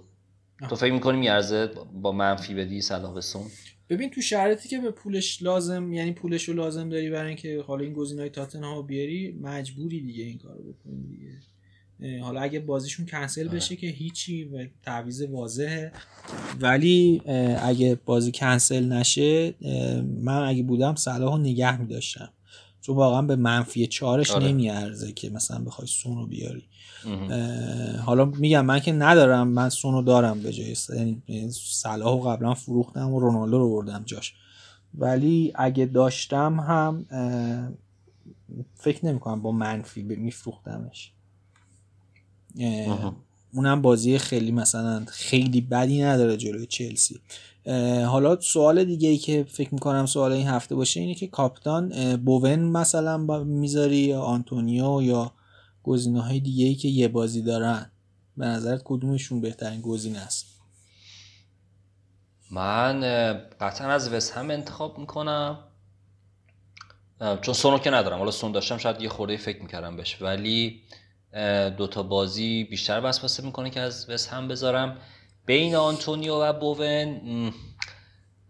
تو فکر می‌کنی میارزه با منفی بدی صلاح به سون ببین تو شرایطی که به پولش لازم یعنی پولش رو لازم داری برای اینکه حالا این گزینه‌های تاتنهام بیاری مجبوری دیگه این کارو بکنی دیگه. حالا اگه بازیشون کنسل آره. بشه که هیچی و تعویض واضحه. ولی اگه بازی کنسل نشه من اگه بودم صلاح رو نگه میداشتم. چون واقعا به منفی چارش آره. نمیارزه که مثلا بخوای سونو بیاری. حالا میگم من که ندارم من سونو دارم به جای یعنی صلاح قبلا فروختم و رونالدو رو بردم جاش. ولی اگه داشتم هم فکر نمی کنم با منفی میفروختمش. اونم بازی خیلی مثلا خیلی بدی نداره جلوی چلسی. حالا سوال دیگه ای که فکر می‌کنم سوال این هفته باشه اینه که کاپتان بوون مثلا می‌ذاری یا آنتونیو یا گزینه های دیگه ای که یه بازی دارن؟ به نظرت کدومشون بهترین گزینه است؟ من قطعا از وست هم انتخاب می‌کنم. چون سونو که ندارم. حالا سون داشتم شاید یه خورده فکر می‌کردم بهش. ولی دوتا بازی بیشتر وسوسه می‌کنه که از وست هم بذارم. بین آنتونیو و بوون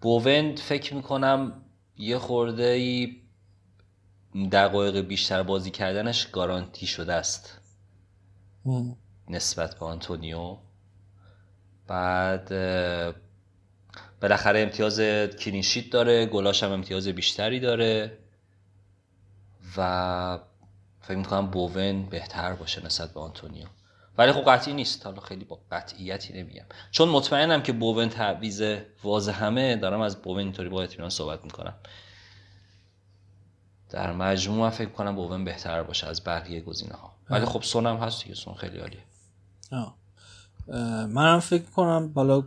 بوون فکر می‌کنم یه خورده ای دقایق بیشتر بازی کردنش گارانتی شده است. نسبت به آنتونیو. بعد بالاخره امتیاز clean sheet داره گلاش هم امتیاز بیشتری داره. و فکر می‌کنم بوون بهتر باشه نسبت به آنتونیو. ولی خب قطعی نیست. حالا خیلی با قطعیتی نمیگم. چون مطمئنم که بوون تعویض واضح همه دارم از بوون اینطوری با اطمینان صحبت می‌کنم. در مجموع فکر کنم بوون بهتر باشه از بقیه گزینه ها ولی خب سون هم هست دیگه سون خیلی عالیه. منم فکر کنم حالا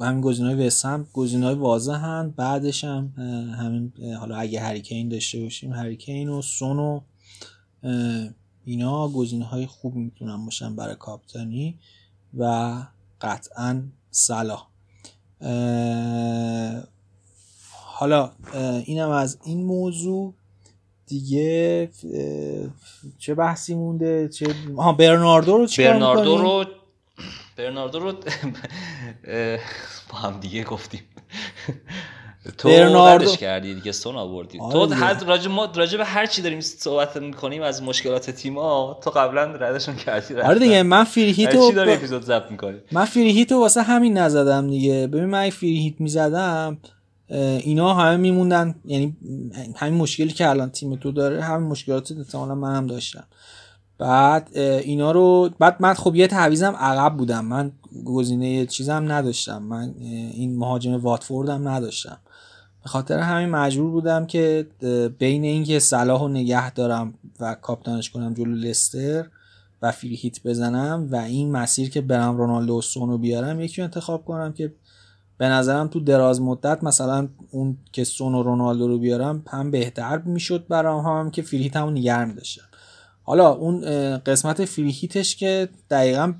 همین گزینه های وسم گزینه های واضح هم بعدش هم همین حالا اگه هریکین داشته باشیم هریکین و سون و اینا گزینه های خوب می‌تونن باشن برای کاپتانی و قطعا صلاح. حالا اینم از این موضوع. دیگه چه بحثی مونده؟ چه ها برناردو رو چه برناردو رو برناردو رو با هم دیگه گفتیم. تو برناردو کردی دیگه سون آوردی. آره تو حد راجع ما راجع به هر چی داریم صحبت می‌کنیم از مشکلات تیم‌ها تو قبلا ردشون کردی آره دیگه من فری هیتو چی داری اپیزود ضبط می‌کنی؟ من فری هیتو واسه همین نزدم دیگه. ببین من فری هیت می‌زدم اینا همه میموندن. یعنی همین مشکلی که الان تیم تو داره همین مشکلات احتمالا من هم داشتم. بعد اینا رو بعد من خب یه تعویزم عقب بودم. من گزینه چیزم نداشتم. من این مهاجم واتفوردم نداشتم. به خاطر همین مجبور بودم که بین اینکه صلاح رو نگه دارم و کاپتانش کنم جلو لستر و فری هیت بزنم و این مسیر که برم رونالدو و سونو بیارم یکی انتخاب کنم که به نظرم تو دراز مدت مثلا اون که سون و رونالدو رو بیارم هم بهتر می‌شد برام هم که فریهیت همون نگر میداشتم. حالا اون قسمت فریهیتش که دقیقا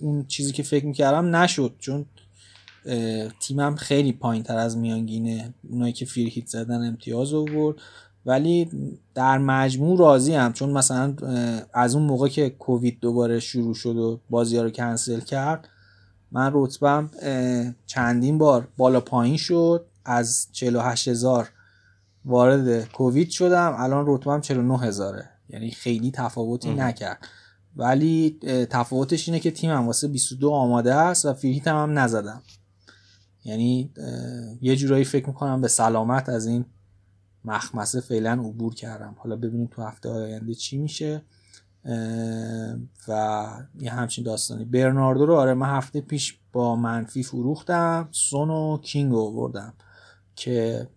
اون چیزی که فکر می‌کردم نشد چون تیمم خیلی پایین تر از میانگینه اونایی که فریهیت زدن امتیاز آورد. ولی در مجموع راضی هم چون مثلا از اون موقع که کووید دوباره شروع شد و بازی ها رو کنسل کرد من رتبم چندین بار بالا پایین شد. از 48 هزار وارد کووید شدم الان رتبم 49 هزاره. یعنی خیلی تفاوتی نکرد. ولی تفاوتش اینه که تیمم واسه 22 آماده است و فریت هم, هم نزدم. یعنی یه جورایی فکر می‌کنم به سلامت از این مخمسه فعلا عبور کردم. حالا ببینیم تو هفته آینده چی میشه. و یه همچین داستانی. برناردو رو آره من هفته پیش با منفی فروختم. سون و کینگ آوردم که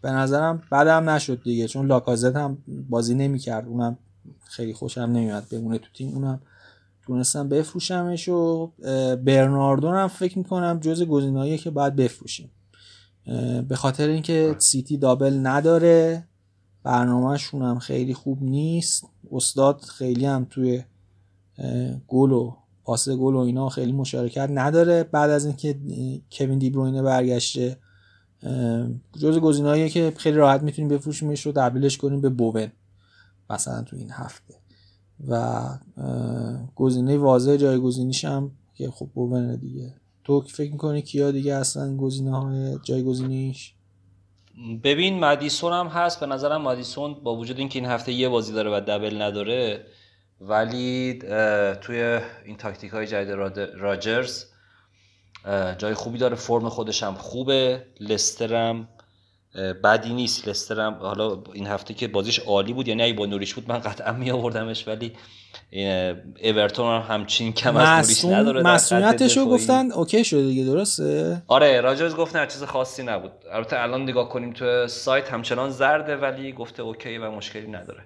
به نظرم بعدم نشد دیگه چون لاکازت هم بازی نمی‌کرد. اونم خیلی خوشم نمیاد بمونه تو تیم. اونم تونستم بفروشمش و برناردو هم فکر می‌کنم جز گزینه‌ایه که باید بفروشیم. به خاطر اینکه سیتی دابل نداره برنامهشون هم خیلی خوب نیست. استاد خیلی هم توی گل و پاس گل و اینا خیلی مشارکت نداره. بعد از اینکه کوین دیبروینه برگشته جز گزینه‌ایه که خیلی راحت می‌تونیم بفروشیمش رو تبدیلش کنیم به بوون مثلا تو این هفته. و گزینه واضح جایگزینیش هم که خب بوون دیگه. تو فکر می‌کنی کیا دیگه اصلا گزینه های جایگزینیش؟ ببین مدیسون هم هست. به نظرم مدیسون با وجود اینکه این هفته یه بازی داره و دبل نداره ولی توی این تاکتیک های جدید راجرز جای خوبی داره. فرم خودش هم خوبه. لسترم بدی نیست. لسترم حالا این هفته که بازیش عالی بود یعنی اگه با نوریچ بود من قطعا می آوردمش ولی اورتون هم همچین کم از نوریچ نداره مصدومیتش رو گفتن OK شده دیگه درسته؟ آره راجرز گفت نه چیز خاصی نبود. البته الان نگاه کنیم تو سایت همچنان زرده ولی گفته OK و مشکلی نداره.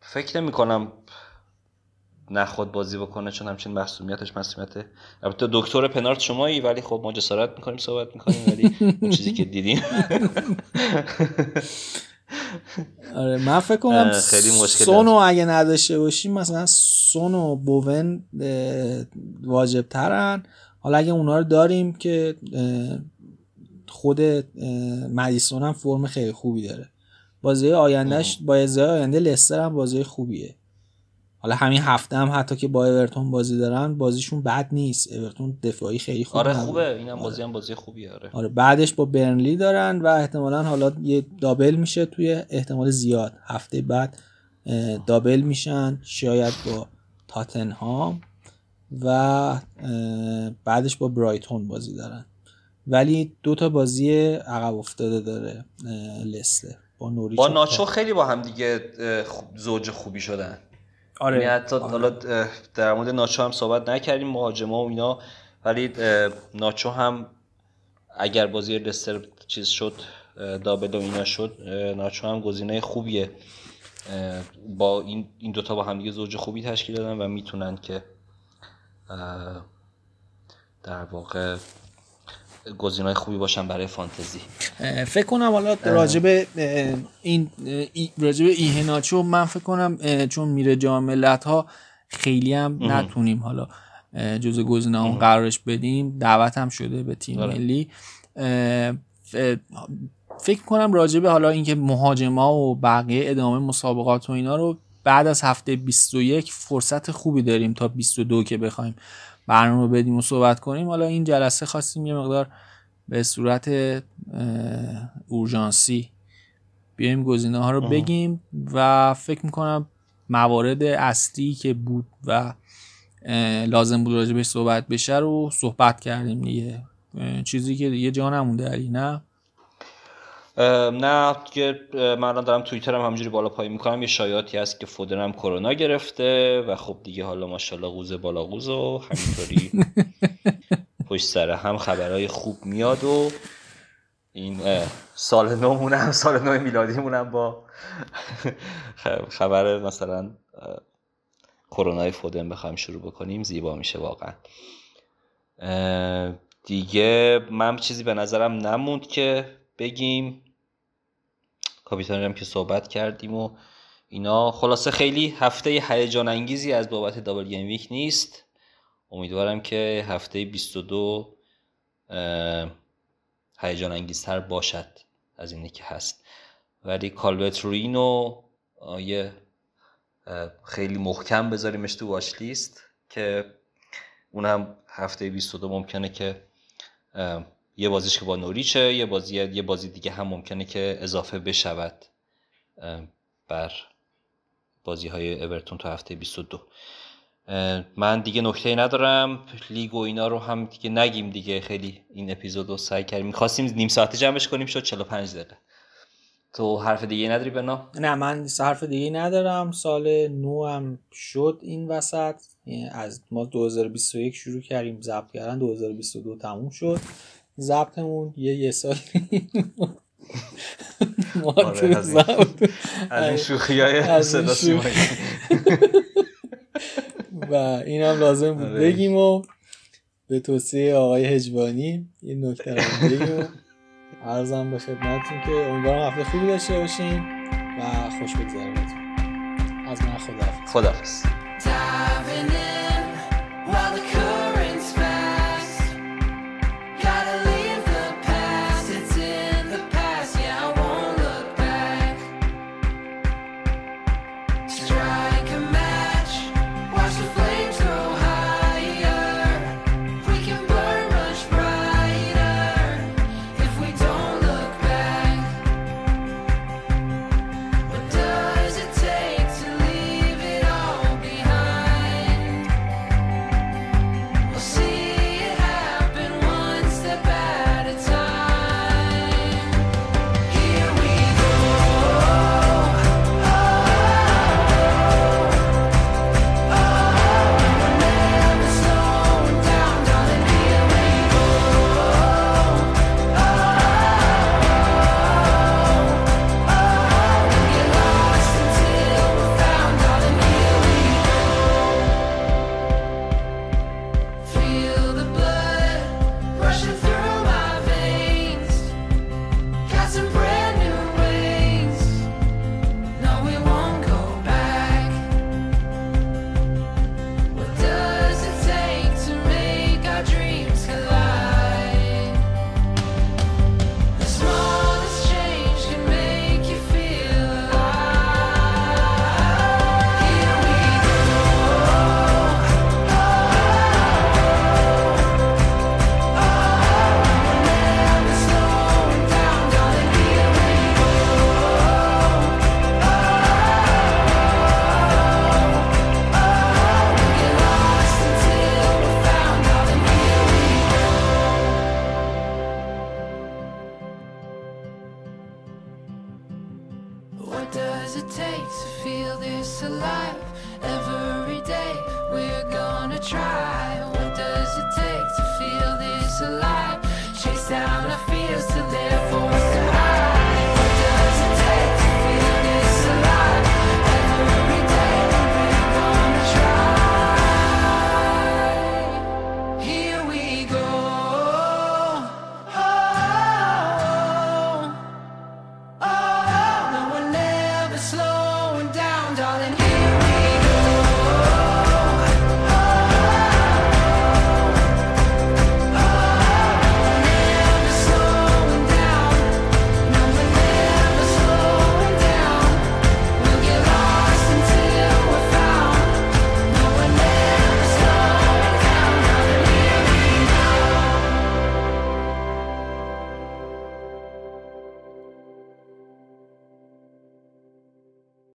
فکر نمی کنم نخواد بازی بکنه چون همچین مصدومیتش مصدومیت البته دکتر پنارت شمایی ولی خب ما جسارت می‌کنیم صحبت می‌کنیم ولی اون چیزی که دیدیم. آره من فکر کنم خیلی مشکل سونو اگه نداشته باشیم مثلا سونو بوون واجب ترن حالا اگه اونا رو داریم که خود مدیسون هم فرم خیلی خوبی داره. بازی آیندهش با آینده لستر هم بازی خوبیه. حالا همین هفته هم حتی که با اورتون بازی دارن بازیشون بد نیست. اورتون دفاعی خیلی خوبه آره خوبه. اینم بازی هم بازی خوبیه آره. آره بعدش با برنلی دارن و احتمالا حالا یه دابل میشه توی احتمال زیاد. هفته بعد دابل میشن شاید با تاتنهام و بعدش با برایتون بازی دارن. ولی دو تا بازی عقب افتاده داره لسته با نوریچ با ناچو خیلی با هم دیگه زوج خوبی شدن. آره. یعنی حتی آره. حالا در مورد ناچو هم صحبت نکردیم مهاجما و اینا. ولی ناچو هم اگر بازی لستر چیز شد دابل و اینا شد ناچو هم گزینه خوبیه. با این این دوتا با هم دیگه زوج خوبی تشکیل دادن و می‌تونن که در واقع گزینه‌های خوبی باشن برای فانتزی. فکر کنم حالا راجب این راجب ایهناچو من فکر کنم چون میره جام ها خیلی هم نتونیم حالا جز گزینه هم قرارش بدیم. دعوت هم شده به تیم آره. ملی. فکر کنم راجب حالا اینکه مهاجما و بقیه ادامه مسابقات و اینا رو بعد از هفته 21 فرصت خوبی داریم تا 22 که بخوایم. برنامه بدیم و صحبت کنیم. حالا این جلسه خواستیم یه مقدار به صورت اورژانسی بیایم گزینه ها رو بگیم و فکر می‌کنم موارد اصلی که بود و لازم بود راجبش صحبت بشه رو صحبت کردیم دیگه. چیزی که دیگه جا نمونده علی نه؟ نه که من دارم توییترم همجوری بالا پایی می‌کنم. یه شایعاتی هست که فودرم کرونا گرفته و خب دیگه حالا ماشاءالله قوزه بالا قوز و همینطوری پشت سر هم خبرهای خوب میاد و این سال نو هم سال نو میلادی هم با خبر مثلا کرونا فودن بخوایم شروع بکنیم زیبا میشه واقعا. دیگه من چیزی به نظرم نموند که بگیم. کاپیتان هم که صحبت کردیم و اینا. خلاصه خیلی هفته هیجان انگیزی از بابت دابل گیم ویک نیست. امیدوارم که هفته 22 هیجان انگیزتر باشد از اینه که هست. ولی کالبت روینو یه خیلی محکم بذاریمش تو واچ لیست که اونم هفته 22 ممکنه که یه بازیش که با نوریچه یه بازی یه بازی دیگه هم ممکنه که اضافه بشود. بر بازی های اورتون تو هفته 22 من دیگه نکته ندارم. لیگ و اینا رو هم دیگه نگیم دیگه. خیلی این اپیزود رو سعی کردیم. می‌خواستیم نیم ساعته جمعش کنیم شد 45 دقیقه. تو حرف دیگه نداری بنا؟ نه من حرف دیگه ندارم. سال نو هم شد این وسط. از ما 2021 شروع کردیم ضبط کردن 2022 تموم شد. ضبطمون یه یه سال. ما آره از این شوخی های صدا و این هم لازم بود. آره. بگیم و به توصیه آقای هجبانی این نکته رو بگیم عرضم به خدمتتون که امیدوارم هفته خوبی داشته باشین و خوش بگذره از من خداحافظ. خداحافظ.